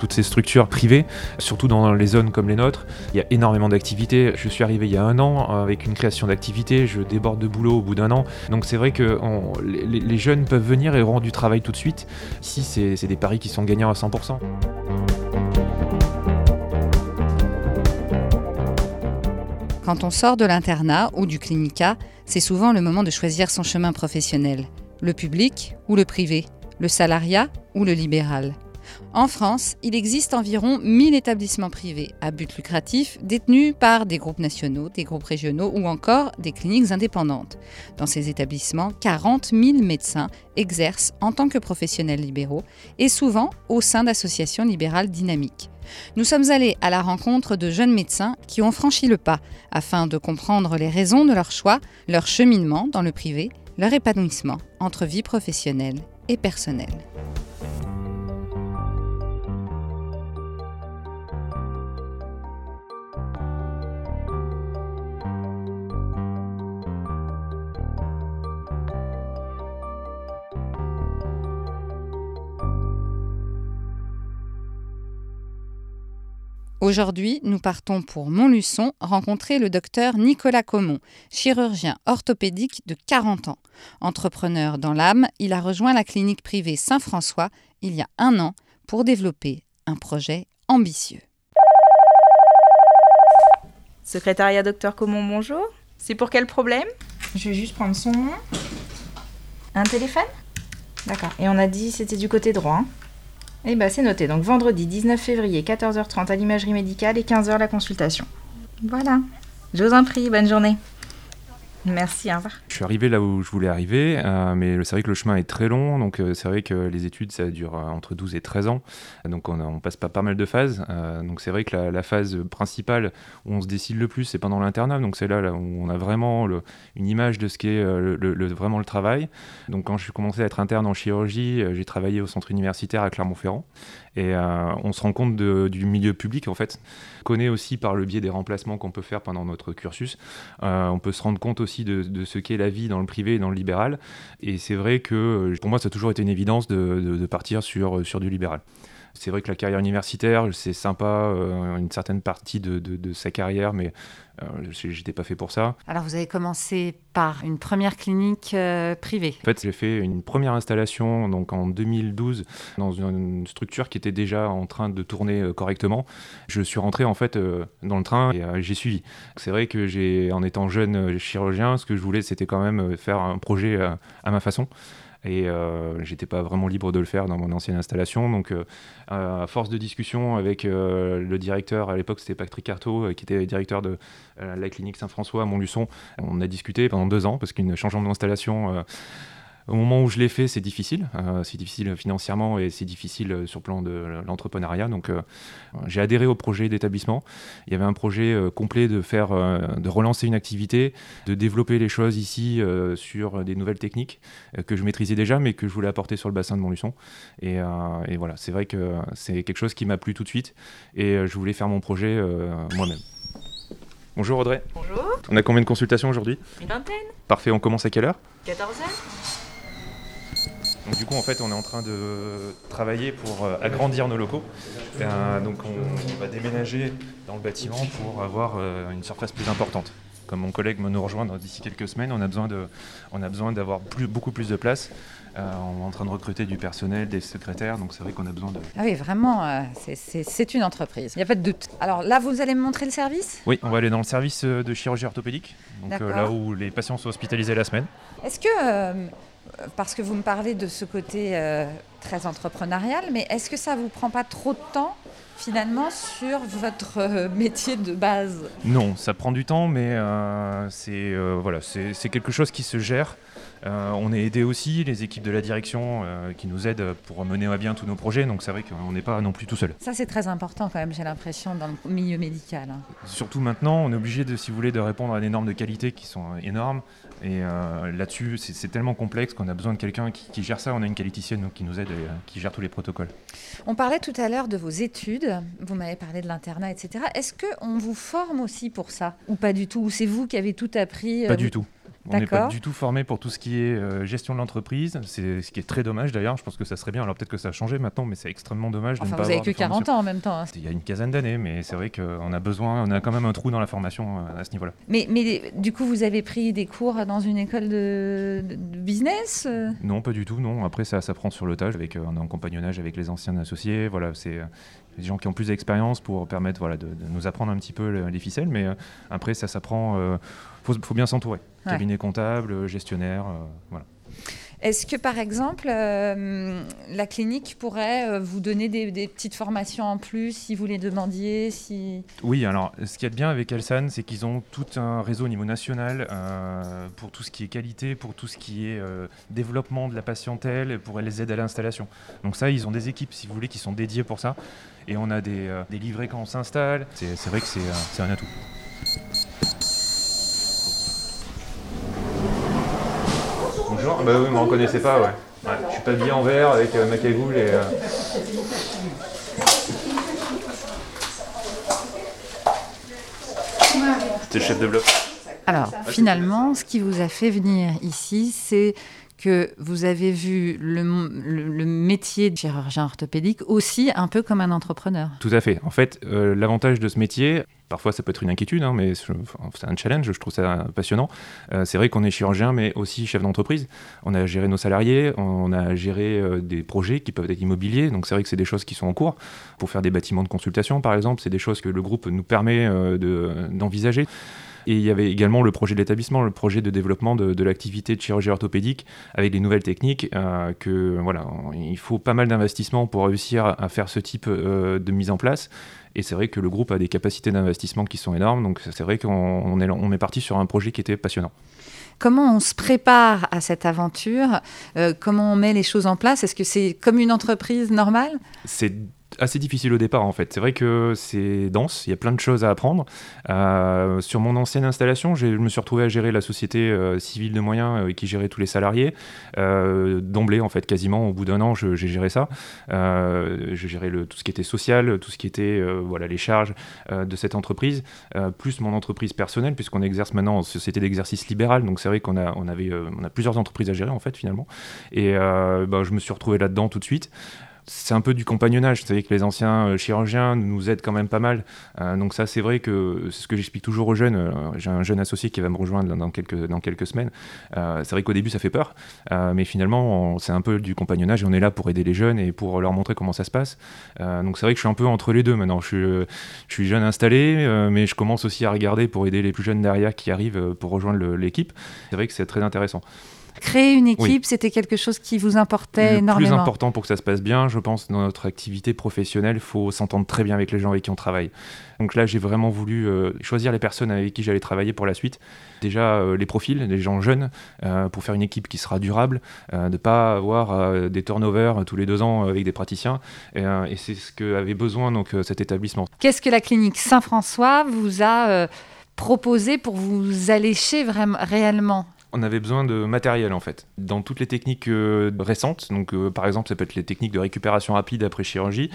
toutes ces structures privées, surtout dans les zones comme les nôtres. Il y a énormément d'activités. Je suis arrivé il y a un an avec une création d'activités, je déborde de boulot au bout d'un an. Donc c'est vrai que les, jeunes peuvent venir et auront du travail tout de suite. Ici, c'est des paris qui sont gagnants à 100%. Quand on sort de l'internat ou du clinica, c'est souvent le moment de choisir son chemin professionnel. Le public ou le privé, le salariat ou le libéral. En France, il existe environ 1000 établissements privés à but lucratif détenus par des groupes nationaux, des groupes régionaux ou encore des cliniques indépendantes. Dans ces établissements, 40 000 médecins exercent en tant que professionnels libéraux et souvent au sein d'associations libérales dynamiques. Nous sommes allés à la rencontre de jeunes médecins qui ont franchi le pas afin de comprendre les raisons de leur choix, leur cheminement dans le privé, leur épanouissement entre vie professionnelle et personnelle. Aujourd'hui, nous partons pour Montluçon rencontrer le docteur Nicolas Comon, chirurgien orthopédique de 40 ans. Entrepreneur dans l'âme, il a rejoint la clinique privée Saint-François il y a un an pour développer un projet ambitieux. Secrétariat docteur Comon, bonjour. C'est pour quel problème? Je vais juste prendre son nom. Un téléphone? D'accord. Et on a dit c'était du côté droit. Hein? Eh bien, c'est noté. Donc, vendredi 19 février, 14h30 à l'imagerie médicale et 15h la consultation. Voilà. Je vous en prie, bonne journée. Merci, au revoir. Je suis arrivé là où je voulais arriver, euh, mais c'est vrai que le chemin est très long, donc euh, c'est vrai que les études, ça dure euh, entre 12 et 13 ans, donc on, passe pas pas mal de phases. donc c'est vrai que la, phase principale où on se décide le plus, c'est pendant l'internat, donc c'est là, où on a vraiment une image de ce qu'est vraiment le travail. Donc quand je suis commencé à être interne en chirurgie, j'ai travaillé au centre universitaire à Clermont-Ferrand, et on se rend compte du milieu public, en fait. On connaît aussi par le biais des remplacements qu'on peut faire pendant notre cursus. On peut se rendre compte aussi de, ce qu'est la vie dans le privé et dans le libéral. Et c'est vrai que pour moi, ça a toujours été une évidence de, partir sur, sur du libéral. C'est vrai que la carrière universitaire, c'est sympa, euh, une certaine partie de, de, sa carrière, mais euh, j'étais pas fait pour ça. Alors vous avez commencé par une première clinique euh, privée. En fait, j'ai fait une première installation donc en 2012 dans une structure qui était déjà en train de tourner correctement. Je suis rentré en fait dans le train et j'ai suivi. C'est vrai que j'ai, en étant jeune chirurgien, ce que je voulais, c'était quand même faire un projet à ma façon et euh, j'étais pas vraiment libre de le faire dans mon ancienne installation. Donc, euh, à force de discussion avec euh, le directeur, à l'époque c'était Patrick Carteau, qui était directeur de la clinique Saint-François à Montluçon, on a discuté pendant deux ans parce qu'une changement d'installation au moment où je l'ai fait, c'est difficile. Euh, c'est difficile financièrement et c'est difficile euh, sur le plan de l'entrepreneuriat. Donc, euh, j'ai adhéré au projet d'établissement. Il y avait un projet complet de faire, de relancer une activité, de développer les choses ici sur des nouvelles techniques que je maîtrisais déjà, mais que je voulais apporter sur le bassin de Montluçon. Et, et voilà, c'est vrai que c'est quelque chose qui m'a plu tout de suite. Et je voulais faire mon projet moi-même. Bonjour Audrey. Bonjour. On a combien de consultations aujourd'hui? Une vingtaine. Parfait, on commence à quelle heure? 14h. Donc du coup, en fait, on est en train de travailler pour euh, agrandir nos locaux. Euh, donc on va déménager dans le bâtiment pour avoir euh, une surface plus importante. Comme mon collègue nous rejoindre d'ici quelques semaines, on a besoin de, on a besoin d'avoir beaucoup plus de place. on est en train de recruter du personnel, des secrétaires, donc c'est vrai qu'on a besoin de. Ah oui, vraiment, c'est une entreprise. Il n'y a pas de doute. Alors là, vous allez me montrer le service? Oui, on va aller dans le service de chirurgie orthopédique, donc là où les patients sont hospitalisés la semaine. Est-ce que parce que vous me parlez de ce côté euh, très entrepreneurial, mais est-ce que ça vous prend pas trop de temps finalement sur votre euh, métier de base? Non, ça prend du temps, mais euh, c'est voilà, c'est quelque chose qui se gère. on est aidé aussi, les équipes de la direction qui nous aident pour mener à bien tous nos projets, donc c'est vrai qu'on n'est pas non plus tout seul. Ça c'est très important quand même, j'ai l'impression, dans le milieu médical. Hein. Surtout maintenant, on est obligé, de, si vous voulez, de répondre à des normes de qualité qui sont énormes. Et euh, là-dessus, c'est tellement complexe qu'on a besoin de quelqu'un qui, gère ça. On a une qualiticienne qui nous aide et qui gère tous les protocoles. On parlait tout à l'heure de vos études. Vous m'avez parlé de l'internat, etc. Est-ce qu'on vous forme aussi pour ça? Ou pas du tout? Ou c'est vous qui avez tout appris Pas du tout. On n'est pas du tout formé pour tout ce qui est euh, gestion de l'entreprise. C'est ce qui est très dommage d'ailleurs. Je pense que ça serait bien. Alors peut-être que ça a changé maintenant, mais c'est extrêmement dommage enfin, de ne pas vous avez que 40 ans en même temps. Hein. Il y a une quinzaine d'années, mais c'est vrai qu'on a besoin, on a quand même un trou dans la formation euh, à ce niveau-là. Mais, mais du coup, vous avez pris des cours dans une école de, business euh? Non, pas du tout. Non. Après, ça s'apprend sur le tas avec un compagnonnage avec les anciens associés. Voilà, c'est des gens qui ont plus d'expérience pour permettre voilà, de, nous apprendre un petit peu les ficelles. Mais après, ça s'apprend faut, faut bien s'entourer. Cabinet comptable, gestionnaire, euh, voilà. Est-ce que par exemple, euh, la clinique pourrait euh, vous donner des, petites formations en plus si vous les demandiez si... Oui, alors ce qu'il y a de bien avec Elsan, c'est qu'ils ont tout un réseau au niveau national pour tout ce qui est qualité, pour tout ce qui est développement de la patientèle, pour les aides à l'installation. Donc ça, ils ont des équipes, si vous voulez, qui sont dédiées pour ça. Et on a des, des livrets quand on s'installe. C'est vrai que c'est un atout. Bah oui, vous me reconnaissez pas, ouais. ouais. Je suis pas bien en vert avec euh, ma cagoule et. Euh... C'était le chef de bloc. Alors, finalement, ce qui vous a fait venir ici, c'est que vous avez vu le, métier de chirurgien orthopédique aussi un peu comme un entrepreneur. Tout à fait. En fait, euh, l'avantage de ce métier, parfois ça peut être une inquiétude, hein, mais c'est un challenge, je trouve ça passionnant. Euh, c'est vrai qu'on est chirurgien, mais aussi chef d'entreprise. On a géré nos salariés, on a géré euh, des projets qui peuvent être immobiliers, donc c'est vrai que c'est des choses qui sont en cours. Pour faire des bâtiments de consultation, par exemple, c'est des choses que le groupe nous permet d'envisager. Et il y avait également le projet de l'établissement, le projet de développement de, l'activité de chirurgie orthopédique avec des nouvelles techniques. Euh, que voilà, il faut pas mal d'investissements pour réussir à faire ce type euh, de mise en place. Et c'est vrai que le groupe a des capacités d'investissement qui sont énormes. Donc c'est vrai qu'on est, on est parti sur un projet qui était passionnant. Comment on se prépare à cette aventure? Euh, Comment on met les choses en place? Est-ce que c'est comme une entreprise normale? C'est assez difficile au départ en fait. C'est vrai que c'est dense, il y a plein de choses à apprendre. Euh, sur mon ancienne installation, je me suis retrouvé à gérer la société euh, civile de moyens euh, qui gérait tous les salariés. D'emblée en fait, quasiment au bout d'un an, j'ai géré ça. je gérais le, tout ce qui était social, tout ce qui était voilà, les charges de cette entreprise, plus mon entreprise personnelle, puisqu'on exerce maintenant en société d'exercice libéral. Donc c'est vrai qu'on a, on a plusieurs entreprises à gérer en fait finalement. Et bah, je me suis retrouvé là-dedans tout de suite c'est un peu du compagnonnage. Vous savez que les anciens euh, chirurgiens nous aident quand même pas mal. Euh, donc ça, c'est vrai que c'est ce que j'explique toujours aux jeunes. Euh, j'ai un jeune associé qui va me rejoindre dans quelques, dans quelques semaines. c'est vrai qu'au début, ça fait peur. mais finalement, c'est un peu du compagnonnage et on est là pour aider les jeunes et pour leur montrer comment ça se passe. donc c'est vrai que je suis un peu entre les deux maintenant. Je suis, je suis jeune installé, mais je commence aussi à regarder pour aider les plus jeunes derrière qui arrivent pour rejoindre l'équipe. C'est vrai que c'est très intéressant. Créer une équipe, c'était quelque chose qui vous importait énormément. Le plus important pour que ça se passe bien, je pense, dans notre activité professionnelle, il faut s'entendre très bien avec les gens avec qui on travaille. Donc là, j'ai vraiment voulu euh, choisir les personnes avec qui j'allais travailler pour la suite. Déjà, euh, les profils, les gens jeunes, euh, pour faire une équipe qui sera durable, de ne pas avoir des turnovers tous les deux ans avec des praticiens. Et, et c'est ce qu'avait besoin donc, cet établissement. Qu'est-ce que la clinique Saint-François vous a proposé pour vous allécher vraiment, réellement? On avait besoin de matériel en fait. Dans toutes les techniques euh, récentes, donc euh, par exemple ça peut être les techniques de récupération rapide après chirurgie,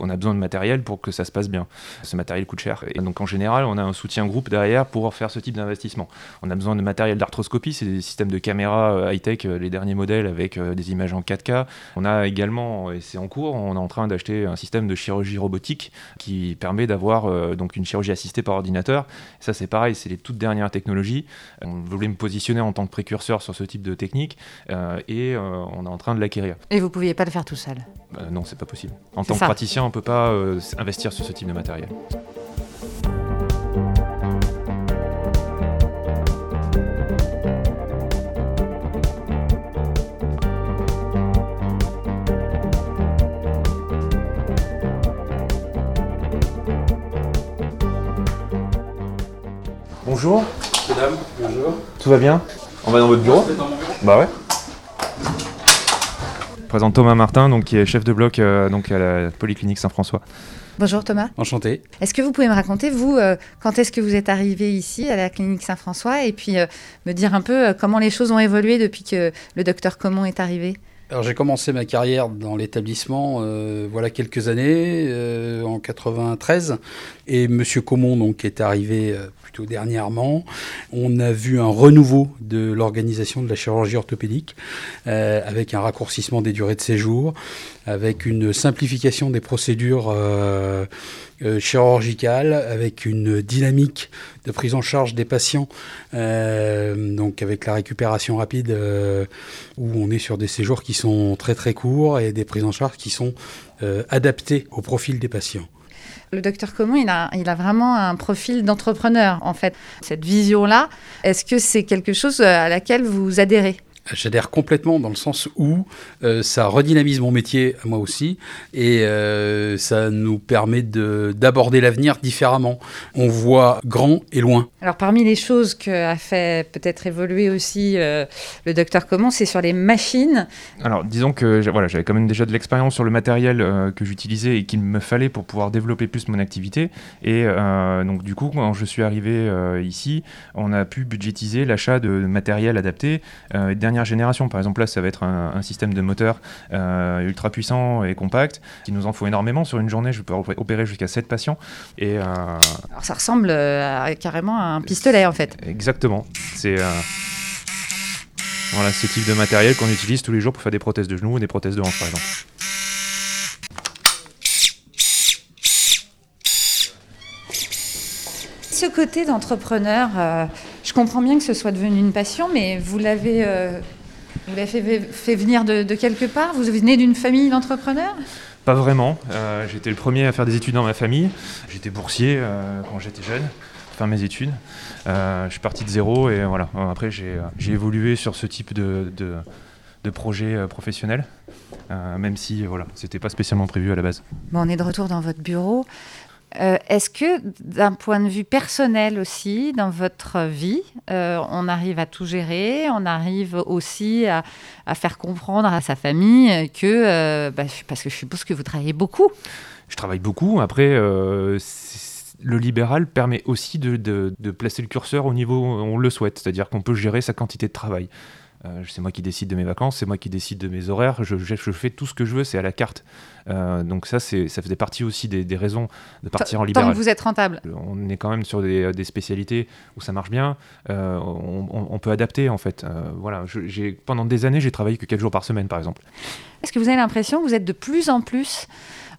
on a besoin de matériel pour que ça se passe bien. Ce matériel coûte cher. Et donc en général, on a un soutien groupe derrière pour faire ce type d'investissement. On a besoin de matériel d'arthroscopie, c'est des systèmes de caméras euh, high-tech, les derniers modèles avec des images en 4K. On a également, et c'est en cours, on est en train d'acheter un système de chirurgie robotique qui permet d'avoir donc une chirurgie assistée par ordinateur. ça c'est pareil, c'est les toutes dernières technologies. On voulait me positionner en tant que précurseur sur ce type de technique euh, et euh, on est en train de l'acquérir. Et vous ne pouviez pas le faire tout seul? Euh, Non, c'est pas possible. En tant que praticien, on ne peut pas investir sur ce type de matériel. Bonjour. Mesdames, bonjour. Tout va bien? On va dans votre bureau? Bah ouais. Je présente Thomas Martin, donc, qui est chef de bloc euh, donc à la Polyclinique Saint-François. Bonjour Thomas. Enchanté. Est-ce que vous pouvez me raconter, vous, euh, quand est-ce que vous êtes arrivé ici à la clinique Saint-François et puis euh, me dire un peu euh, comment les choses ont évolué depuis que le docteur Comon est arrivé? Alors j'ai commencé ma carrière dans l'établissement euh, voilà quelques années euh, en 93 et Monsieur Comon donc est arrivé euh, plutôt dernièrement. On a vu un renouveau de l'organisation de la chirurgie orthopédique euh, avec un raccourcissement des durées de séjour, avec une simplification des procédures euh, euh, chirurgicales, avec une dynamique de prise en charge des patients, euh, donc avec la récupération rapide où on est sur des séjours qui sont très très courts et des prises en charge qui sont adaptées au profil des patients. Le docteur Comon, il a, il a vraiment un profil d'entrepreneur, en fait. Cette vision-là, est-ce que c'est quelque chose à laquelle vous adhérez? J'adhère complètement dans le sens où euh, ça redynamise mon métier, moi aussi, et euh, ça nous permet de- d'aborder l'avenir différemment. On voit grand et loin. Alors, parmi les choses que a fait peut-être évoluer aussi euh, le docteur Comon, c'est sur les machines. Alors, disons que voilà, j'avais quand même déjà de l'expérience sur le matériel euh, que j'utilisais et qu'il me fallait pour pouvoir développer plus mon activité. Et euh, donc, du coup, quand je suis arrivé euh, ici, on a pu budgétiser l'achat de matériel adapté euh, dernière génération. Par exemple, là, ça va être un, un système de moteur euh, ultra puissant et compact. Il nous en faut énormément. Sur une journée, je peux opé- opérer jusqu'à 7 patients. Et euh, Alors, ça ressemble euh, à- carrément à un pistolet, en fait. exactement, c'est. euh, voilà, ce type de matériel qu'on utilise tous les jours pour faire des prothèses de genoux ou des prothèses de hanche, par exemple. Ce côté d'entrepreneur, euh, je comprends bien que ce soit devenu une passion, mais vous l'avez euh, fait, fait venir de, de quelque part? Vous venez d'une famille d'entrepreneurs? Pas vraiment. Euh, j'étais le premier à faire des études dans ma famille. J'étais boursier euh, quand j'étais jeune, pour faire mes études. Euh, je suis parti de zéro et voilà. Après, j'ai évolué sur ce type de, de, de projet professionnel, euh, même si voilà, c'était pas spécialement prévu à la base. Bon, on est de retour dans votre bureau. Euh, Est-ce que, d'un point de vue personnel aussi, dans votre vie, euh, on arrive à tout gérer On arrive aussi à, faire comprendre à sa famille que, euh, bah, parce que je suppose que vous travaillez beaucoup. Je travaille beaucoup. Après, le libéral permet aussi de- de placer le curseur au niveau où on le souhaite, c'est-à-dire qu'on peut gérer sa quantité de travail. Euh, c'est moi qui décide de mes vacances, c'est moi qui décide de mes horaires, je, je- je fais tout ce que je veux, c'est à la carte. Euh, donc ça, ça faisait partie aussi des, des raisons de partir en Tant libéral. que vous êtes rentable. On est quand même sur des, des spécialités où ça marche bien, euh, on, on- on peut adapter en fait. Euh, voilà, je- pendant des années, j'ai travaillé que 4 jours par semaine par exemple. Est-ce que vous avez l'impression que vous êtes de plus en plus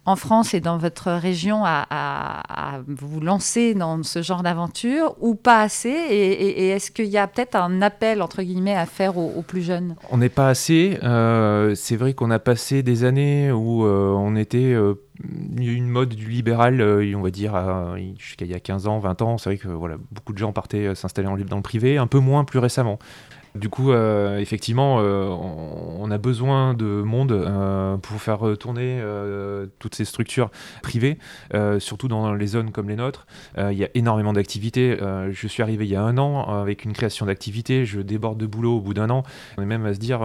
en France et dans votre région à, vous lancer dans ce genre d'aventure ou pas assez Et, est-ce qu'il y a peut-être un appel, entre guillemets, à faire aux, plus jeunes? On n'est pas assez. euh, c'est vrai qu'on a passé des années où euh, on était euh, une mode du libéral, euh, on va dire, jusqu'à il y a 15 ans, 20 ans. C'est vrai que voilà, beaucoup de gens partaient s'installer en, dans le privé, un peu moins plus récemment. Du coup, euh, effectivement, euh, on, a besoin de monde euh, pour faire tourner toutes ces structures privées, surtout dans les zones comme les nôtres. Il y a énormément d'activités. Je suis arrivé il y a un an avec une création d'activités. Je déborde de boulot au bout d'un an. On est même à se dire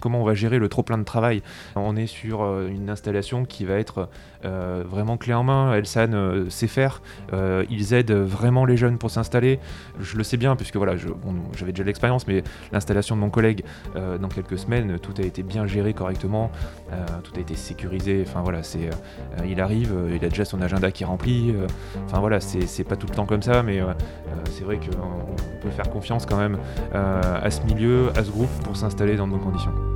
comment on va gérer le trop plein de travail. On est sur une installation qui va être vraiment clé en main. Elsan sait faire. Ils aident vraiment les jeunes pour s'installer. Je le sais bien puisque voilà, j'avais déjà l'expérience, mais l'installation de mon collègue euh, dans quelques semaines, tout a été bien géré correctement, euh, tout a été sécurisé. Enfin voilà, c'est, euh, il arrive, il a déjà son agenda qui est rempli. Enfin voilà, c'est pas tout le temps comme ça, mais c'est vrai qu'on peut faire confiance quand même à ce milieu, à ce groupe pour s'installer dans de bonnes conditions.